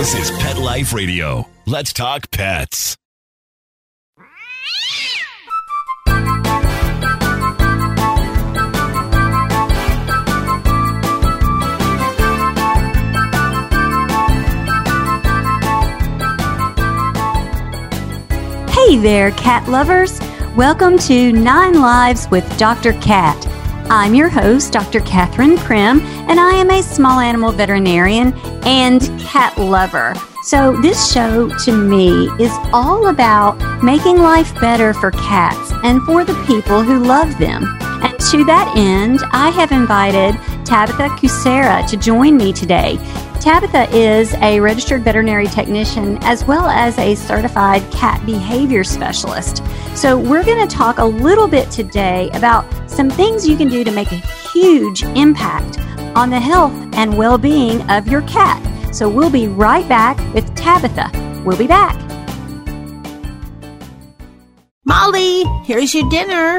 This is Pet Life Radio. Let's talk pets. Hey there, cat lovers. Welcome to Nine Lives with Dr. Cat. I'm your host, Dr. Kathryn Primm, and I am a small animal veterinarian and cat lover. So, this show to me is all about making life better for cats and for the people who love them. And to that end, I have invited Tabitha Kucera to join me today. Tabitha is a registered veterinary technician as well as a certified cat behavior specialist. So, we're going to talk a little bit today about some things you can do to make a huge impact on the health and well being of your cat. So, we'll be right back with Tabitha. We'll be back. Molly, here's your dinner.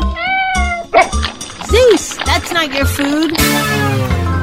Zeus, that's not your food.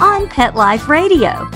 on Pet Life Radio.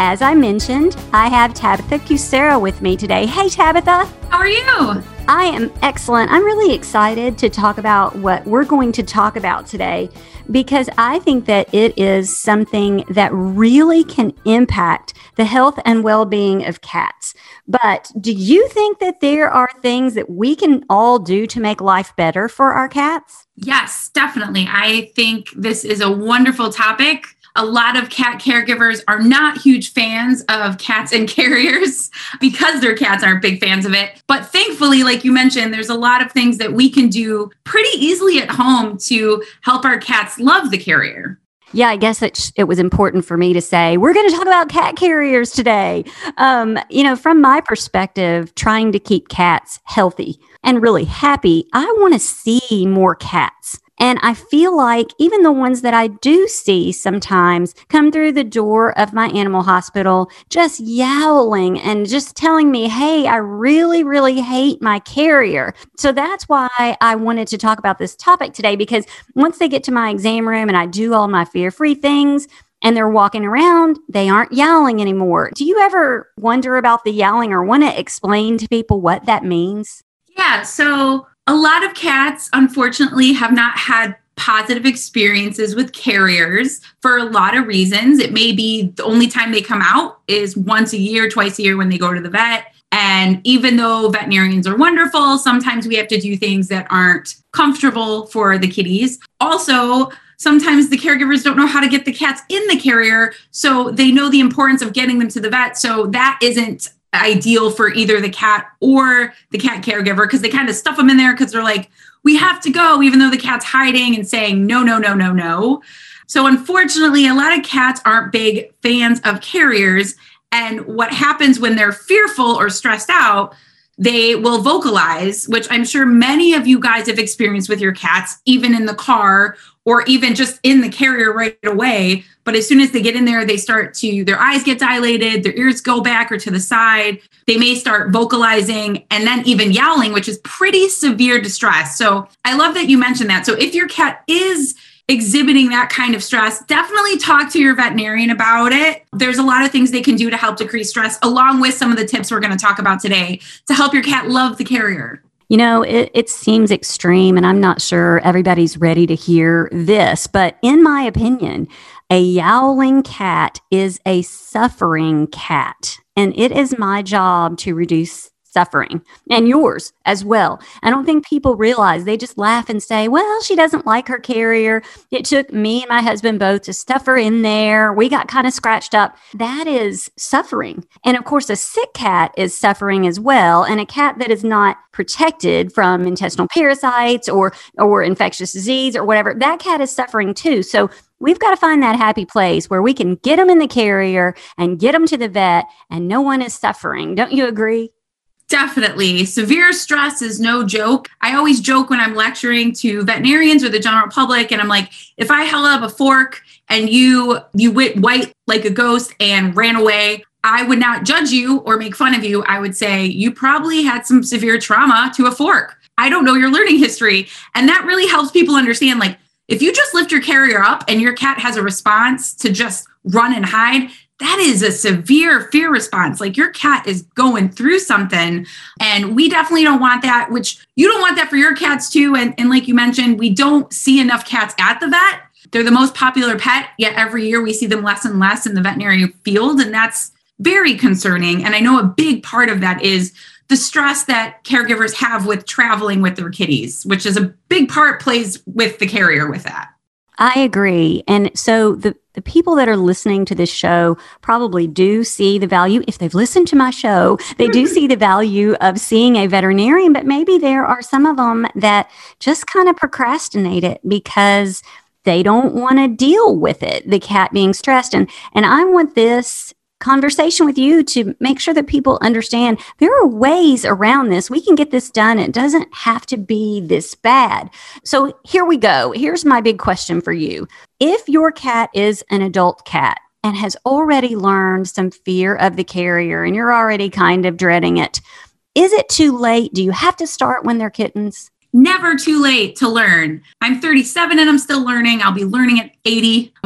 As I mentioned, I have Tabitha Kucera with me today. Hey, Tabitha. How are you? I am excellent. I'm really excited to talk about what we're going to talk about today because I think that it is something that really can impact the health and well being of cats. But do you think that there are things that we can all do to make life better for our cats? Yes, definitely. I think this is a wonderful topic. A lot of cat caregivers are not huge fans of cats and carriers because their cats aren't big fans of it. But thankfully, like you mentioned, there's a lot of things that we can do pretty easily at home to help our cats love the carrier. Yeah, I guess it, it was important for me to say, we're going to talk about cat carriers today. Um, you know, from my perspective, trying to keep cats healthy and really happy, I want to see more cats. And I feel like even the ones that I do see sometimes come through the door of my animal hospital just yowling and just telling me, hey, I really, really hate my carrier. So that's why I wanted to talk about this topic today because once they get to my exam room and I do all my fear free things, and they're walking around, they aren't yowling anymore. Do you ever wonder about the yowling or want to explain to people what that means? Yeah. So a lot of cats, unfortunately, have not had positive experiences with carriers for a lot of reasons. It may be the only time they come out is once a year, twice a year when they go to the vet. And even though veterinarians are wonderful, sometimes we have to do things that aren't comfortable for the kitties. Also, sometimes the caregivers don't know how to get the cats in the carrier. So they know the importance of getting them to the vet. So that isn't ideal for either the cat or the cat caregiver because they kind of stuff them in there because they're like, we have to go, even though the cat's hiding and saying, no, no, no, no, no. So, unfortunately, a lot of cats aren't big fans of carriers. And what happens when they're fearful or stressed out, they will vocalize, which I'm sure many of you guys have experienced with your cats, even in the car or even just in the carrier right away. But as soon as they get in there, they start to, their eyes get dilated, their ears go back or to the side. They may start vocalizing and then even yowling, which is pretty severe distress. So I love that you mentioned that. So if your cat is exhibiting that kind of stress, definitely talk to your veterinarian about it. There's a lot of things they can do to help decrease stress, along with some of the tips we're going to talk about today to help your cat love the carrier. You know, it, it seems extreme, and I'm not sure everybody's ready to hear this, but in my opinion, a yowling cat is a suffering cat, and it is my job to reduce suffering and yours as well. I don't think people realize they just laugh and say, well, she doesn't like her carrier. It took me and my husband both to stuff her in there. We got kind of scratched up. That is suffering. And of course, a sick cat is suffering as well. And a cat that is not protected from intestinal parasites or, or infectious disease or whatever, that cat is suffering too. So we've got to find that happy place where we can get them in the carrier and get them to the vet and no one is suffering. Don't you agree? Definitely. Severe stress is no joke. I always joke when I'm lecturing to veterinarians or the general public and I'm like, if I held up a fork and you you went white like a ghost and ran away, I would not judge you or make fun of you. I would say you probably had some severe trauma to a fork. I don't know your learning history. And that really helps people understand like if you just lift your carrier up and your cat has a response to just run and hide, that is a severe fear response. Like your cat is going through something. And we definitely don't want that, which you don't want that for your cats too. And, and like you mentioned, we don't see enough cats at the vet. They're the most popular pet, yet every year we see them less and less in the veterinary field. And that's very concerning. And I know a big part of that is the stress that caregivers have with traveling with their kitties, which is a big part plays with the carrier with that. I agree. And so the, the people that are listening to this show probably do see the value. If they've listened to my show, they do see the value of seeing a veterinarian, but maybe there are some of them that just kind of procrastinate it because they don't want to deal with it, the cat being stressed. And and I want this conversation with you to make sure that people understand there are ways around this. We can get this done. It doesn't have to be this bad. So here we go. Here's my big question for you. If your cat is an adult cat, and has already learned some fear of the carrier and you're already kind of dreading it. Is it too late? Do you have to start when they're kittens? Never too late to learn. I'm 37 and I'm still learning. I'll be learning at 80.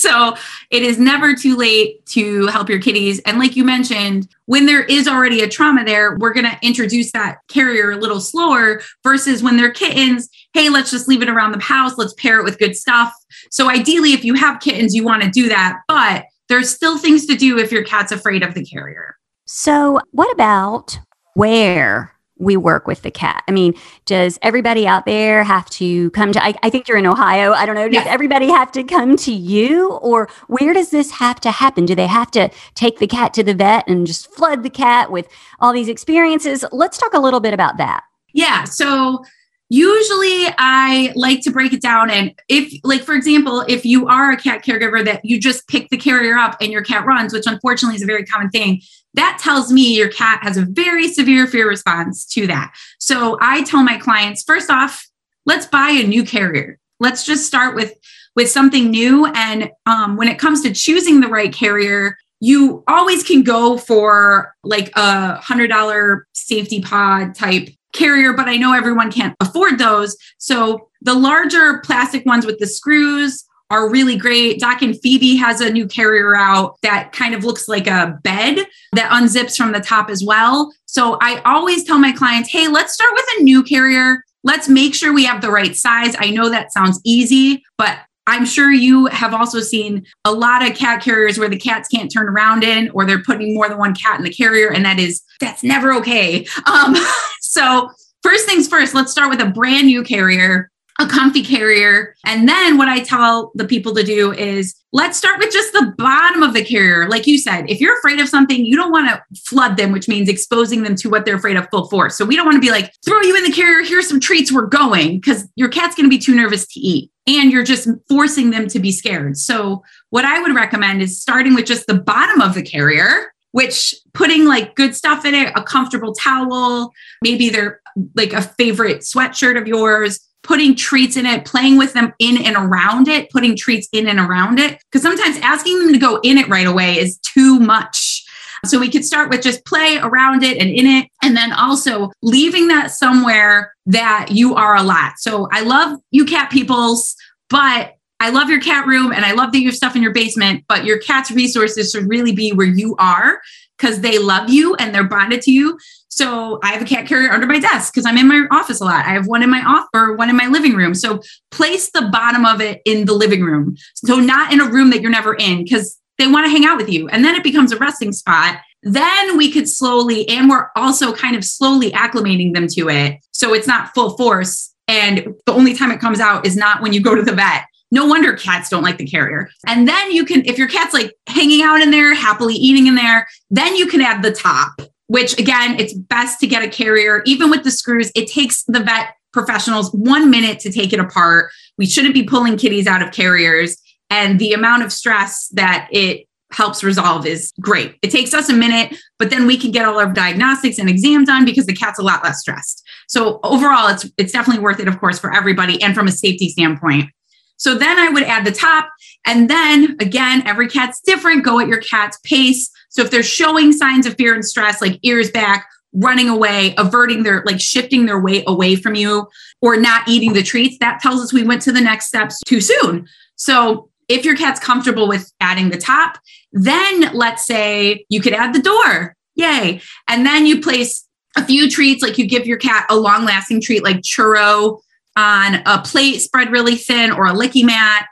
so it is never too late to help your kitties. And like you mentioned, when there is already a trauma there, we're going to introduce that carrier a little slower versus when they're kittens. Hey, let's just leave it around the house. Let's pair it with good stuff. So ideally, if you have kittens, you want to do that. But there's still things to do if your cat's afraid of the carrier. So, what about where we work with the cat. I mean, does everybody out there have to come to? I, I think you're in Ohio. I don't know. Does everybody have to come to you, or where does this have to happen? Do they have to take the cat to the vet and just flood the cat with all these experiences? Let's talk a little bit about that. Yeah. So usually I like to break it down. And if, like, for example, if you are a cat caregiver that you just pick the carrier up and your cat runs, which unfortunately is a very common thing, that tells me your cat has a very severe fear response to that. So I tell my clients, first off, let's buy a new carrier. Let's just start with with something new. And um, when it comes to choosing the right carrier, you always can go for like a hundred dollar safety pod type carrier, but I know everyone can't afford those. So the larger plastic ones with the screws are really great. Doc and Phoebe has a new carrier out that kind of looks like a bed that unzips from the top as well. So I always tell my clients, hey, let's start with a new carrier. Let's make sure we have the right size. I know that sounds easy, but I'm sure you have also seen a lot of cat carriers where the cats can't turn around in, or they're putting more than one cat in the carrier, and that is that's never okay. Um, so first things first, let's start with a brand new carrier a comfy carrier. And then what I tell the people to do is let's start with just the bottom of the carrier. Like you said, if you're afraid of something, you don't want to flood them, which means exposing them to what they're afraid of full force. So we don't want to be like, throw you in the carrier, here's some treats, we're going, because your cat's going to be too nervous to eat. And you're just forcing them to be scared. So, what I would recommend is starting with just the bottom of the carrier, which putting like good stuff in it, a comfortable towel, maybe they're like a favorite sweatshirt of yours, putting treats in it, playing with them in and around it, putting treats in and around it. Because sometimes asking them to go in it right away is too much. So we could start with just play around it and in it, and then also leaving that somewhere that you are a lot. So I love you cat peoples, but I love your cat room and I love that you have stuff in your basement, but your cat's resources should really be where you are because they love you and they're bonded to you. So I have a cat carrier under my desk because I'm in my office a lot. I have one in my off or one in my living room. So place the bottom of it in the living room. So not in a room that you're never in because they want to hang out with you. And then it becomes a resting spot. then we could slowly, and we're also kind of slowly acclimating them to it. So it's not full force. And the only time it comes out is not when you go to the vet. No wonder cats don't like the carrier. And then you can, if your cat's like hanging out in there, happily eating in there, then you can add the top, which again, it's best to get a carrier. Even with the screws, it takes the vet professionals one minute to take it apart. We shouldn't be pulling kitties out of carriers. And the amount of stress that it helps resolve is great. It takes us a minute, but then we can get all our diagnostics and exams done because the cat's a lot less stressed. So overall, it's it's definitely worth it, of course, for everybody and from a safety standpoint. So then I would add the top. And then again, every cat's different. Go at your cat's pace. So if they're showing signs of fear and stress, like ears back, running away, averting their, like shifting their weight away from you, or not eating the treats, that tells us we went to the next steps too soon. So if your cat's comfortable with adding the top, then let's say you could add the door. Yay. And then you place a few treats, like you give your cat a long lasting treat like Churu on a plate spread really thin or a licky mat.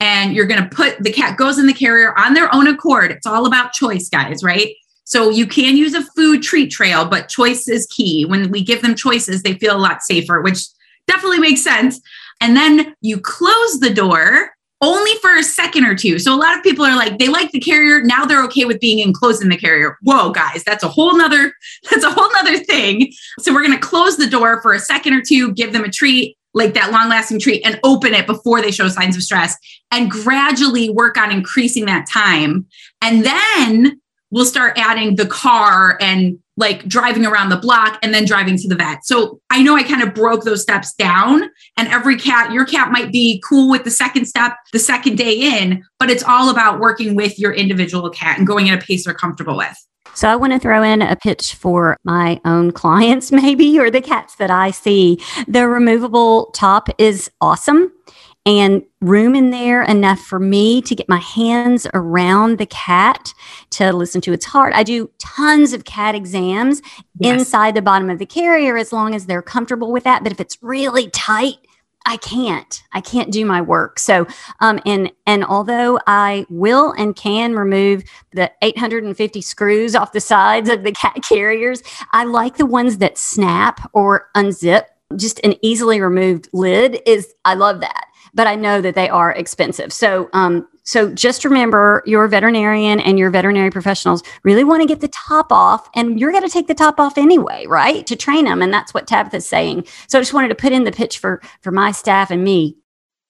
And you're going to put the cat goes in the carrier on their own accord. It's all about choice, guys, right? So you can use a food treat trail, but choice is key. When we give them choices, they feel a lot safer, which definitely makes sense. And then you close the door only for a second or two. So a lot of people are like, they like the carrier. Now they're okay with being enclosed in the carrier. Whoa, guys, that's a whole nother, that's a whole nother thing. So we're going to close the door for a second or two, give them a treat, like that long lasting treat and open it before they show signs of stress and gradually work on increasing that time. And then we'll start adding the car and like driving around the block and then driving to the vet. So I know I kind of broke those steps down. And every cat, your cat might be cool with the second step the second day in, but it's all about working with your individual cat and going at a pace they're comfortable with. So I want to throw in a pitch for my own clients, maybe, or the cats that I see. The removable top is awesome and room in there enough for me to get my hands around the cat to listen to its heart. I do tons of cat exams yes. inside the bottom of the carrier as long as they're comfortable with that. But if it's really tight, I can't. I can't do my work. So, um, and and although I will and can remove the 850 screws off the sides of the cat carriers, I like the ones that snap or unzip. Just an easily removed lid is. I love that but I know that they are expensive. So, um, so just remember your veterinarian and your veterinary professionals really want to get the top off, and you're going to take the top off anyway, right? To train them, and that's what Tabitha's saying. So I just wanted to put in the pitch for for my staff and me.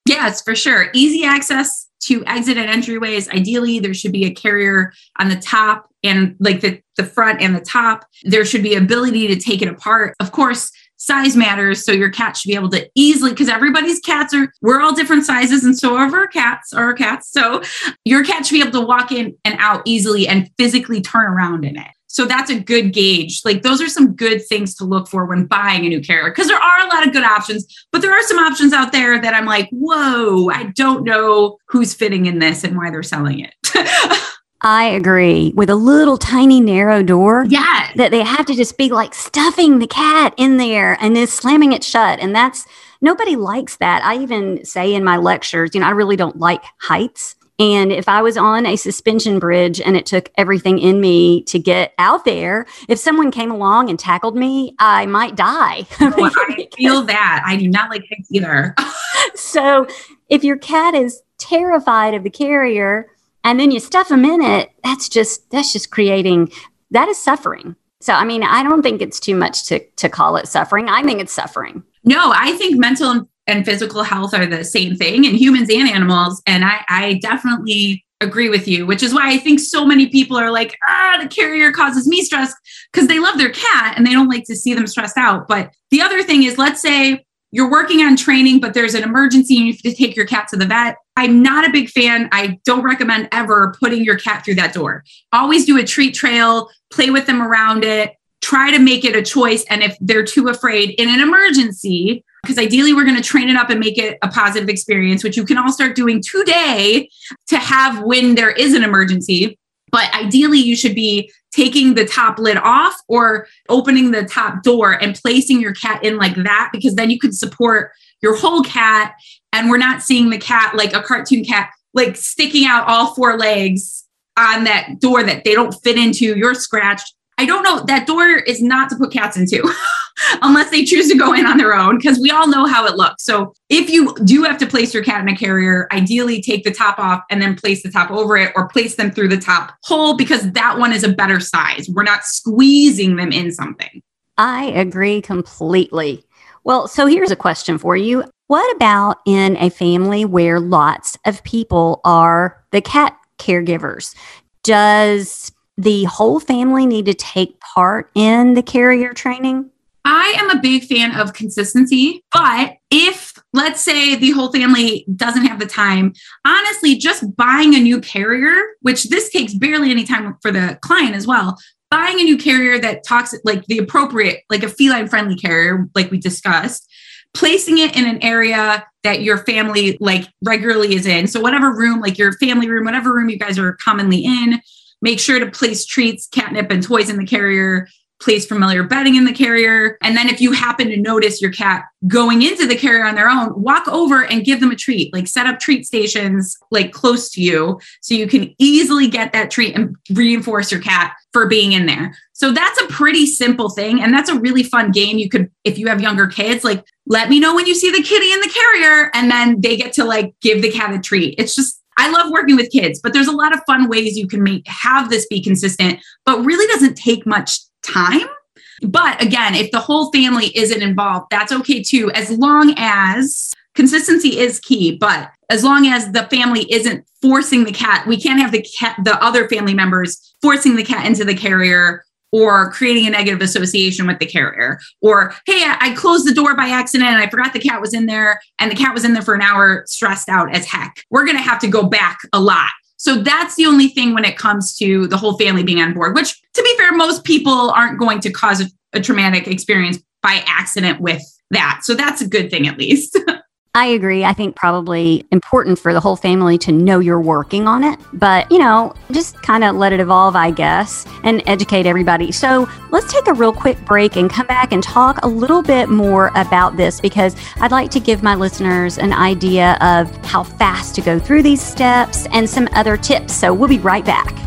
Yes, for sure. Easy access to exit and entryways. Ideally, there should be a carrier on the top and like the, the front and the top. There should be ability to take it apart. Of course, size matters. So your cat should be able to easily, because everybody's cats are, we're all different sizes, and so are our cats, are our cats. So your cat should be able to walk in and out easily and physically turn around in it. So that's a good gauge. Like those are some good things to look for when buying a new carrier because there are a lot of good options, but there are some options out there that I'm like, whoa, I don't know who's fitting in this and why they're selling it. I agree. With a little tiny narrow door. Yeah. That they have to just be like stuffing the cat in there and then slamming it shut. And that's nobody likes that. I even say in my lectures, you know, I really don't like heights. And if I was on a suspension bridge and it took everything in me to get out there, if someone came along and tackled me, I might die. Oh, I feel that. I do not like heights either. so if your cat is terrified of the carrier, and then you stuff them in it that's just that's just creating that is suffering. So i mean i don't think it's too much to to call it suffering. I think it's suffering. No i think mental and physical health are the same thing in humans and animals and i i definitely agree with you which is why i think so many people are like ah the carrier causes me stress because they love their cat and they don't like to see them stressed out. But the other thing is let's say you're working on training, but there's an emergency and you have to take your cat to the vet. I'm not a big fan. I don't recommend ever putting your cat through that door. Always do a treat trail, play with them around it, try to make it a choice. And if they're too afraid in an emergency, because ideally we're going to train it up and make it a positive experience, which you can all start doing today to have when there is an emergency. But ideally, you should be taking the top lid off or opening the top door and placing your cat in like that, because then you can support your whole cat. And we're not seeing the cat like a cartoon cat, like sticking out all four legs on that door that they don't fit into, you're scratched. I don't know. That door is not to put cats into unless they choose to go in on their own because we all know how it looks. So if you do have to place your cat in a carrier, ideally take the top off and then place the top over it or place them through the top hole because that one is a better size. We're not squeezing them in something. I agree completely. Well, so here's a question for you. What about in a family where lots of people are the cat caregivers? Does the whole family need to take part in the carrier training? I am a big fan of consistency, but if let's say the whole family doesn't have the time, honestly, just buying a new carrier, which this takes barely any time for the client as well, buying a new carrier that talks like the appropriate, like a feline friendly carrier, like we discussed, placing it in an area that your family like regularly is in. So whatever room, like your family room, whatever room you guys are commonly in, make sure to place treats, catnip, and toys in the carrier. Place familiar bedding in the carrier. And then if you happen to notice your cat going into the carrier on their own, walk over and give them a treat. Like set up treat stations like close to you so you can easily get that treat and reinforce your cat for being in there. So that's a pretty simple thing. And that's a really fun game. You could, if you have younger kids, like let me know when you see the kitty in the carrier. And then they get to like give the cat a treat. It's just, I love working with kids, but there's a lot of fun ways you can make have this be consistent, but really doesn't take much time. But again, if the whole family isn't involved, that's okay too, as long as consistency is key. But as long as the family isn't forcing the cat, we can't have the cat, the other family members forcing the cat into the carrier or creating a negative association with the carrier. Or hey I, closed the door by accident and i forgot the cat was in there and the cat was in there for an hour stressed out as heck. We're going to have to go back a lot. So that's the only thing when it comes to the whole family being on board which to be fair most people aren't going to cause a, a traumatic experience by accident with that. So that's a good thing at least I agree. I think probably important for the whole family to know you're working on it, but you know, just kind of let it evolve, I guess, and educate everybody. So let's take a real quick break and come back and talk a little bit more about this because I'd like to give my listeners an idea of how fast to go through these steps and some other tips. So we'll be right back.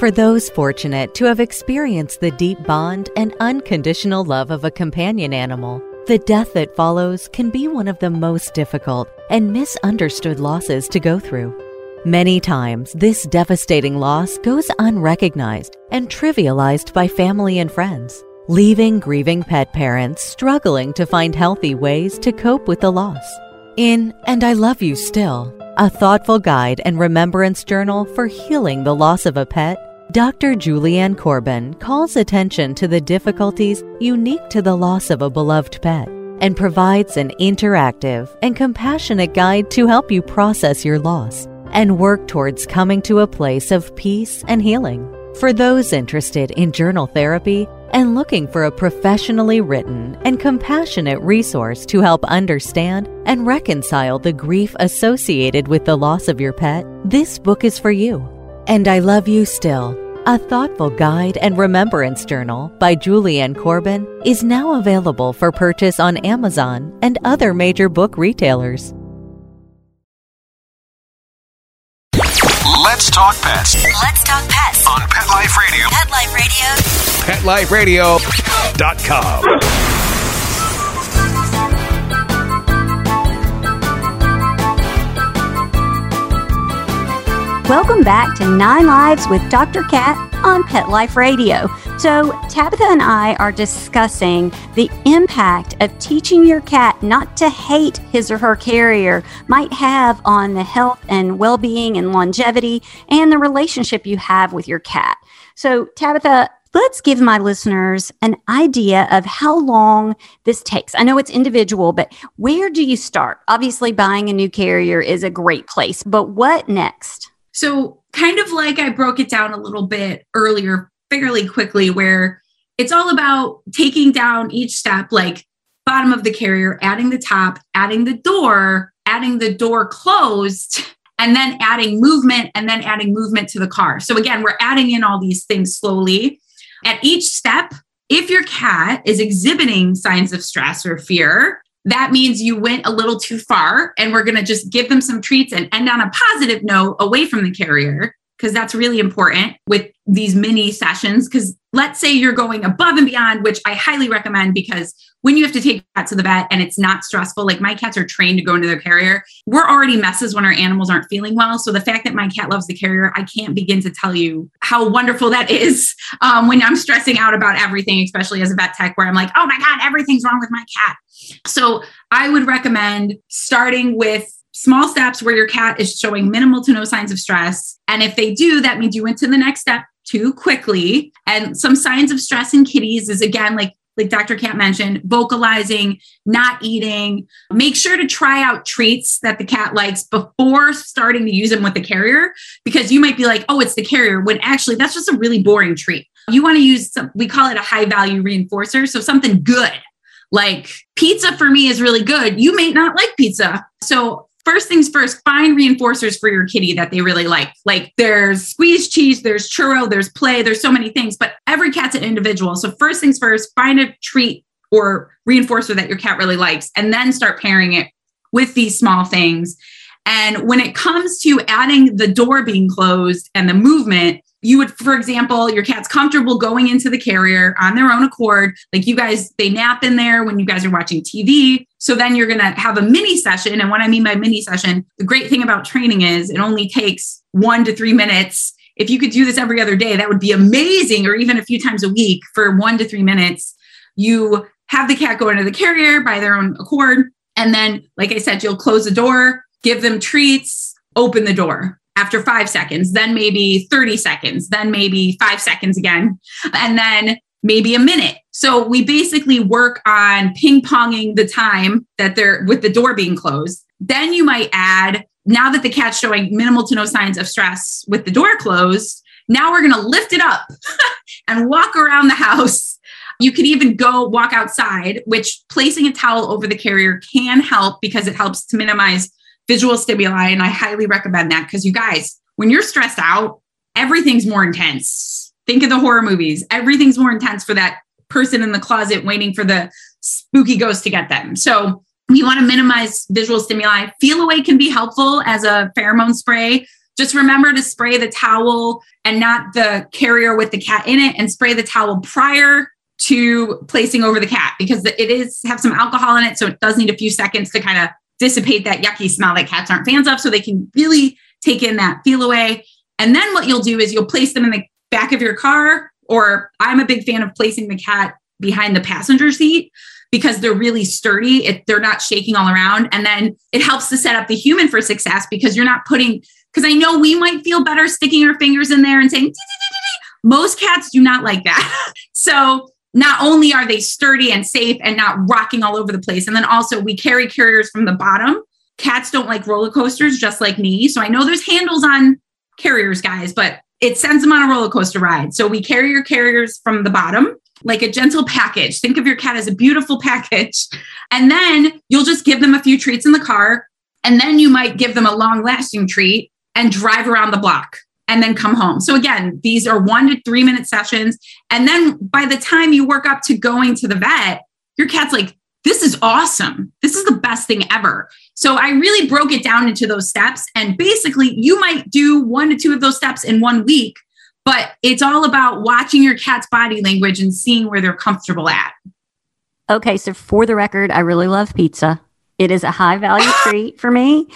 For those fortunate to have experienced the deep bond and unconditional love of a companion animal, the death that follows can be one of the most difficult and misunderstood losses to go through. Many times, this devastating loss goes unrecognized and trivialized by family and friends, leaving grieving pet parents struggling to find healthy ways to cope with the loss. In And I Love You Still, a thoughtful guide and remembrance journal for healing the loss of a pet, Dr. Julianne Corbin calls attention to the difficulties unique to the loss of a beloved pet and provides an interactive and compassionate guide to help you process your loss and work towards coming to a place of peace and healing. For those interested in journal therapy and looking for a professionally written and compassionate resource to help understand and reconcile the grief associated with the loss of your pet, this book is for you. And I Love You Still, a thoughtful guide and remembrance journal by Julianne Corbin, is now available for purchase on Amazon and other major book retailers. Let's talk pets Let's talk pets on Pet Life Radio. Pet Life Radio. PetLifeRadio.com. Welcome back to Nine Lives with Dr. Cat on Pet Life Radio. So, Tabitha and I are discussing the impact of teaching your cat not to hate his or her carrier might have on the health and well being and longevity and the relationship you have with your cat. So, Tabitha, let's give my listeners an idea of how long this takes. I know it's individual, but where do you start? Obviously, buying a new carrier is a great place, but what next? So, kind of like I broke it down a little bit earlier, fairly quickly, where it's all about taking down each step, like bottom of the carrier, adding the top, adding the door, adding the door closed, and then adding movement, and then adding movement to the car. So, again, we're adding in all these things slowly. At each step, if your cat is exhibiting signs of stress or fear, that means you went a little too far and we're going to just give them some treats and end on a positive note away from the carrier because that's really important with these mini sessions. Because let's say you're going above and beyond, which I highly recommend because when you have to take cats to the vet and it's not stressful, like my cats are trained to go into their carrier, we're already messes when our animals aren't feeling well. So the fact that my cat loves the carrier, I can't begin to tell you how wonderful that is um, when I'm stressing out about everything, especially as a vet tech, where I'm like, oh my God, everything's wrong with my cat. So I would recommend starting with small steps where your cat is showing minimal to no signs of stress. And if they do, that means you went to the next step too quickly. And some signs of stress in kitties is again, like like Dr. Cat mentioned, vocalizing, not eating. Make sure to try out treats that the cat likes before starting to use them with the carrier, because you might be like, oh, it's the carrier, when actually that's just a really boring treat. You want to use, some, we call it a high value reinforcer. So something good, like pizza for me is really good. You may not like pizza. So first things first, find reinforcers for your kitty that they really like. Like there's squeeze cheese, there's Churu, there's play, there's so many things, but every cat's an individual. So first things first, find a treat or reinforcer that your cat really likes, and then start pairing it with these small things. And when it comes to adding the door being closed and the movement, you would, for example, your cat's comfortable going into the carrier on their own accord. Like you guys, they nap in there when you guys are watching TV. So then you're going to have a mini session. And what I mean by mini session, the great thing about training is it only takes one to three minutes. If you could do this every other day, that would be amazing, or even a few times a week for one to three minutes. You have the cat go into the carrier by their own accord. And then, like I said, you'll close the door, give them treats, open the door after five seconds, then maybe 30 seconds, then maybe five seconds again, and then maybe a minute. So we basically work on ping ponging the time that they're with the door being closed. Then you might add, now that the cat's showing minimal to no signs of stress with the door closed, now we're going to lift it up and walk around the house. You could even go walk outside, which placing a towel over the carrier can help because it helps to minimize visual stimuli. And I highly recommend that because you guys, when you're stressed out, everything's more intense. Think of the horror movies. Everything's more intense for that person in the closet waiting for the spooky ghost to get them. So we want to minimize visual stimuli. Feliway can be helpful as a pheromone spray. Just remember to spray the towel and not the carrier with the cat in it and spray the towel prior to placing over the cat because it is have some alcohol in it so it does need a few seconds to kind of dissipate that yucky smell that cats aren't fans of so they can really take in that Feliway. And then what you'll do is you'll place them in the back of your car, or I'm a big fan of placing the cat behind the passenger seat because they're really sturdy. It, they're not shaking all around. And then it helps to set up the human for success because you're not putting, because I know we might feel better sticking our fingers in there and saying, most cats do not like that. so not only are they sturdy and safe and not rocking all over the place, and then also we carry carriers from the bottom. Cats don't like roller coasters, just like me. So I know there's handles on carriers, guys, but it sends them on a roller coaster ride. So we carry your carriers from the bottom like a gentle package. Think of your cat as a beautiful package. And then you'll just give them a few treats in the car. And then you might give them a long lasting treat and drive around the block and then come home. So again, these are one to three minute sessions. And then by the time you work up to going to the vet, your cat's like, this is awesome. This is the best thing ever. So I really broke it down into those steps. And basically, you might do one to two of those steps in one week, but it's all about watching your cat's body language and seeing where they're comfortable at. Okay. So for the record, I really love pizza. It is a high value treat for me.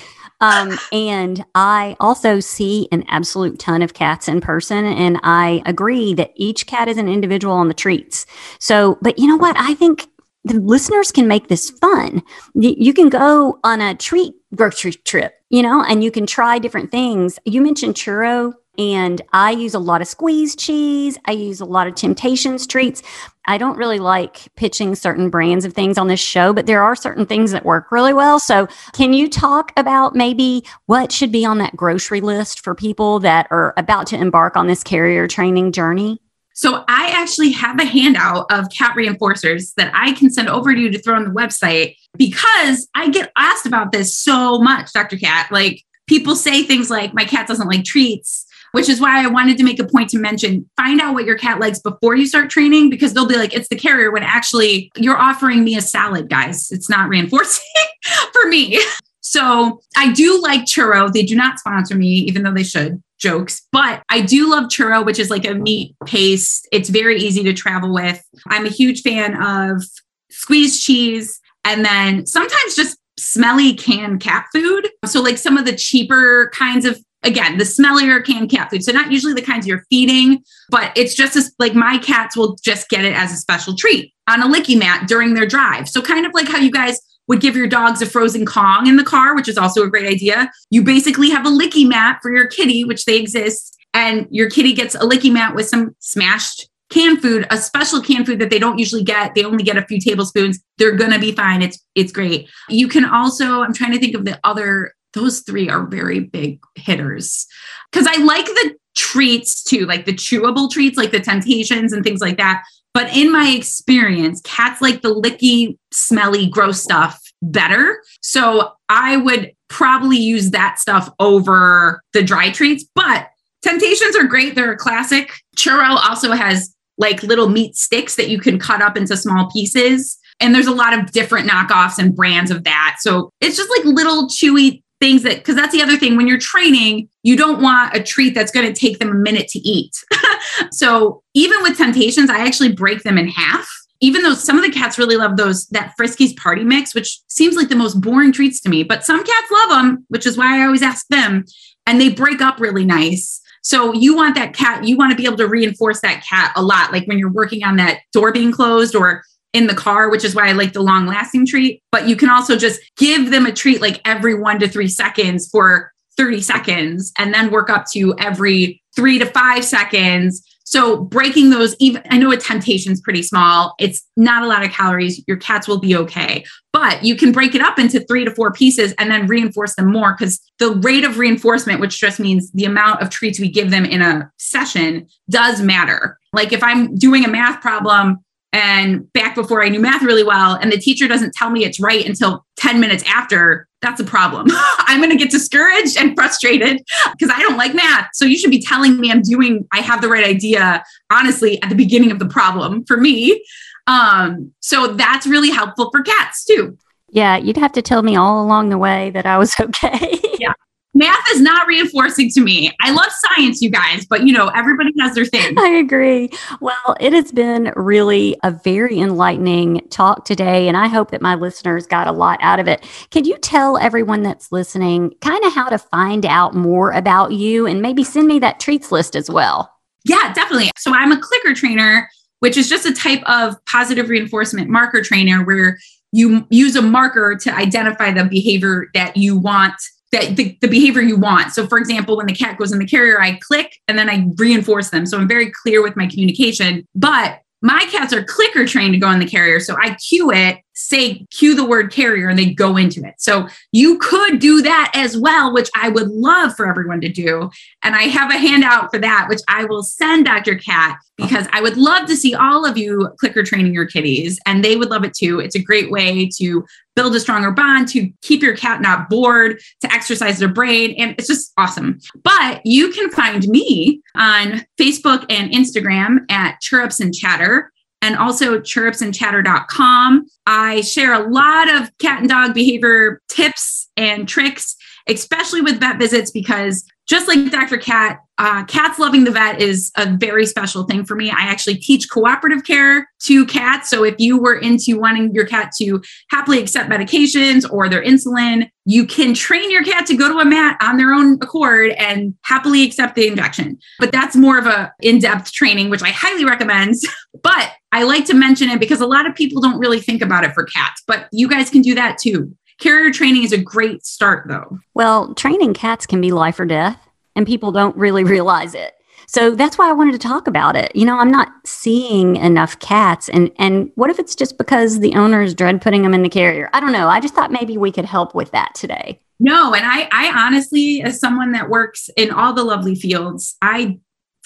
Um, and I also see an absolute ton of cats in person, and I agree that each cat is an individual on the treats. So, but you know what? I think the listeners can make this fun. You can go on a treat grocery trip, you know, and you can try different things. You mentioned Churu and I use a lot of squeeze cheese. I use a lot of Temptations treats. I don't really like pitching certain brands of things on this show, but there are certain things that work really well. So, can you talk about maybe what should be on that grocery list for people that are about to embark on this carrier training journey? So, I actually have a handout of cat reinforcers that I can send over to you to throw on the website because I get asked about this so much, Dr. Cat. Like, people say things like, my cat doesn't like treats which is why I wanted to make a point to mention find out what your cat likes before you start training because they'll be like, it's the carrier when actually you're offering me a salad, guys. It's not reinforcing for me. So I do like Churu. They do not sponsor me, even though they should. Jokes, but I do love Churu, which is like a meat paste. It's very easy to travel with. I'm a huge fan of squeezed cheese and then sometimes just smelly canned cat food. So, like some of the cheaper kinds of again, the smellier canned cat food. So not usually the kinds you're feeding, but it's just as like my cats will just get it as a special treat on a licky mat during their drive. So kind of like how you guys would give your dogs a frozen Kong in the car, which is also a great idea. You basically have a licky mat for your kitty, which they exist, and your kitty gets a licky mat with some smashed canned food, a special canned food that they don't usually get. They only get a few tablespoons. They're gonna be fine. It's it's great. You can also, I'm trying to think of the other, those three are very big hitters. Cause I like the treats too, like the chewable treats, like the temptations and things like that. But in my experience, cats like the licky, smelly, gross stuff better. So I would probably use that stuff over the dry treats. But temptations are great. They're a classic. Churu also has like little meat sticks that you can cut up into small pieces. And there's a lot of different knockoffs and brands of that. So it's just like little chewy things that because that's the other thing when you're training you don't want a treat that's going to take them a minute to eat. So even with temptations i actually break them in half. Even though some of the cats really love those that friskies party mix which seems like the most boring treats to me but some cats love them which is why i always ask them and they break up really nice. So you want that cat you want to be able to reinforce that cat a lot like when you're working on that door being closed or in the car, which is why I like the long lasting treat. But you can also just give them a treat like every one to three seconds for 30 seconds and then work up to every three to five seconds. So breaking those, even I know a temptation's pretty small. It's not a lot of calories. Your cats will be okay. But you can break it up into three to four pieces and then reinforce them more because the rate of reinforcement, which just means the amount of treats we give them in a session, does matter. Like if I'm doing a math problem and back before I knew math really well, and the teacher doesn't tell me it's right until 10 minutes after, that's a problem. I'm going to get discouraged and frustrated because I don't like math. So you should be telling me I'm doing, I have the right idea, honestly, at the beginning of the problem for me. Um, so that's really helpful for cats too. Yeah, you'd have to tell me all along the way that I was okay. yeah math is not reinforcing to me. I love science, you guys, but you know, everybody has their thing. I agree. Well, it has been really a very enlightening talk today, and I hope that my listeners got a lot out of it. Can you tell everyone that's listening kind of how to find out more about you and maybe send me that treats list as well? Yeah, definitely. So I'm a clicker trainer, which is just a type of positive reinforcement marker trainer where you use a marker to identify the behavior that you want that the, the behavior you want. So, for example, when the cat goes in the carrier, I click and then I reinforce them. So I'm very clear with my communication. But my cats are clicker trained to go in the carrier. So I cue it, say, cue the word carrier, and they go into it. So you could do that as well, which I would love for everyone to do. And I have a handout for that, which I will send Dr. Cat because I would love to see all of you clicker training your kitties, and they would love it too. It's a great way to build a stronger bond, to keep your cat not bored, to exercise their brain. And it's just awesome. But you can find me on Facebook and Instagram at Chirrups and Chatter and also chirrupsandchatter.com. I share a lot of cat and dog behavior tips and tricks, especially with vet visits, because just like Dr. Cat, uh, cats loving the vet is a very special thing for me. I actually teach cooperative care to cats. So if you were into wanting your cat to happily accept medications or their insulin, you can train your cat to go to a mat on their own accord and happily accept the injection. But that's more of a in-depth training, which I highly recommend. but I like to mention it because a lot of people don't really think about it for cats, but you guys can do that too. Carrier training is a great start, though. Well, training cats can be life or death, and people don't really realize it. So that's why I wanted to talk about it. You know, I'm not seeing enough cats, and and what if it's just because the owners dread putting them in the carrier? I don't know. I just thought maybe we could help with that today. No, and I I honestly, as someone that works in all the lovely fields, I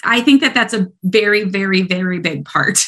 I think that that's a very very very big part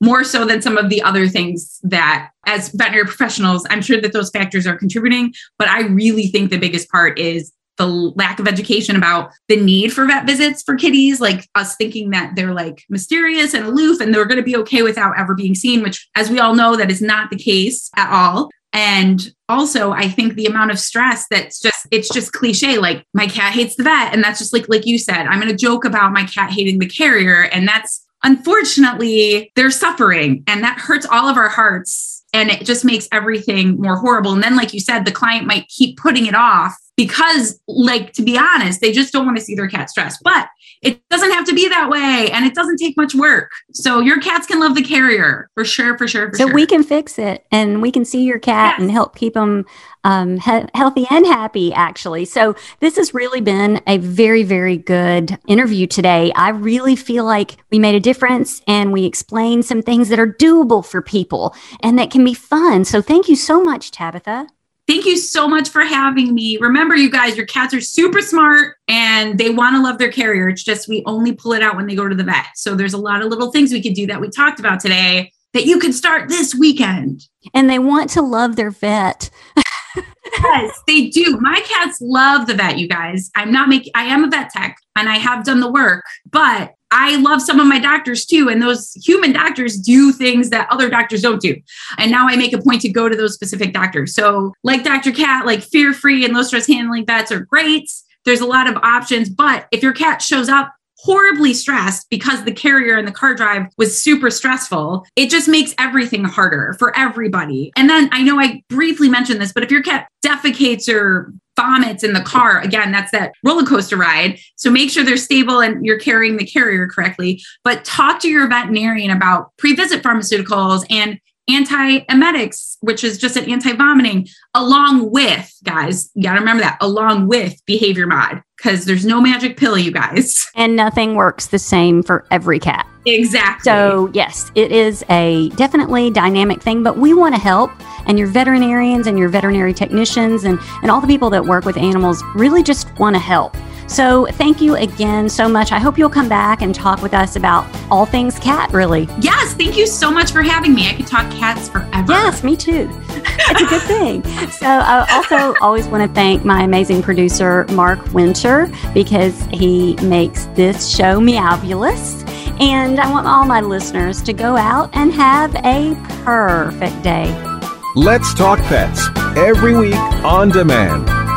more so than some of the other things that as veterinary professionals i'm sure that those factors are contributing but i really think the biggest part is the lack of education about the need for vet visits for kitties, like us thinking that they're like mysterious and aloof and they're going to be okay without ever being seen, which, as we all know, that is not the case at all. And also, I think the amount of stress that's just, it's just cliche. Like, my cat hates the vet. And that's just like, like you said, I'm going to joke about my cat hating the carrier. And that's unfortunately, they're suffering. And that hurts all of our hearts. And it just makes everything more horrible. And then, like you said, the client might keep putting it off because, like, to be honest, they just don't want to see their cat stressed. But it doesn't have to be that way and it doesn't take much work. So your cats can love the carrier for sure, for sure. For sure. so sure. we can fix it and we can see your cat Yes. and help keep them um, he- healthy and happy, actually. So this has really been a very, very good interview today. I really feel like we made a difference and we explained some things that are doable for people and that can be fun. So thank you so much, Tabitha. Thank you so much for having me. Remember, you guys, your cats are super smart and they want to love their carrier. It's just we only pull it out when they go to the vet. So there's a lot of little things we could do that we talked about today that you could start this weekend. And they want to love their vet. Yes, they do. My cats love the vet, you guys. I'm not making, I am a vet tech and I have done the work, but I love some of my doctors too. And those human doctors do things that other doctors don't do. And now I make a point to go to those specific doctors. So, like Dr. Cat, like fear free and low stress handling vets are great. There's a lot of options. But if your cat shows up horribly stressed because the carrier and the car drive was super stressful, it just makes everything harder for everybody. And then I know I briefly mentioned this, but if your cat defecates or vomits in the car, again, that's that roller coaster ride. So make sure they're stable and you're carrying the carrier correctly. But talk to your veterinarian about pre visit pharmaceuticals and anti-emetics, which is just an anti-vomiting, along with, guys, you gotta remember that, along with behavior mod, because there's no magic pill, you guys. And nothing works the same for every cat. Exactly. So, yes, it is a definitely dynamic thing, but we want to help. And your veterinarians and your veterinary technicians and, and all the people that work with animals really just want to help. So, thank you again so much. I hope you'll come back and talk with us about all things cat, really. yes, thank you so much for having me. I could talk cats forever. Yes, me too. it's a good thing. So, I also always want to thank my amazing producer, Mark Winter, because he makes this show meowbulous. And I want all my listeners to go out and have a perfect day. Let's Talk Pets every week on demand,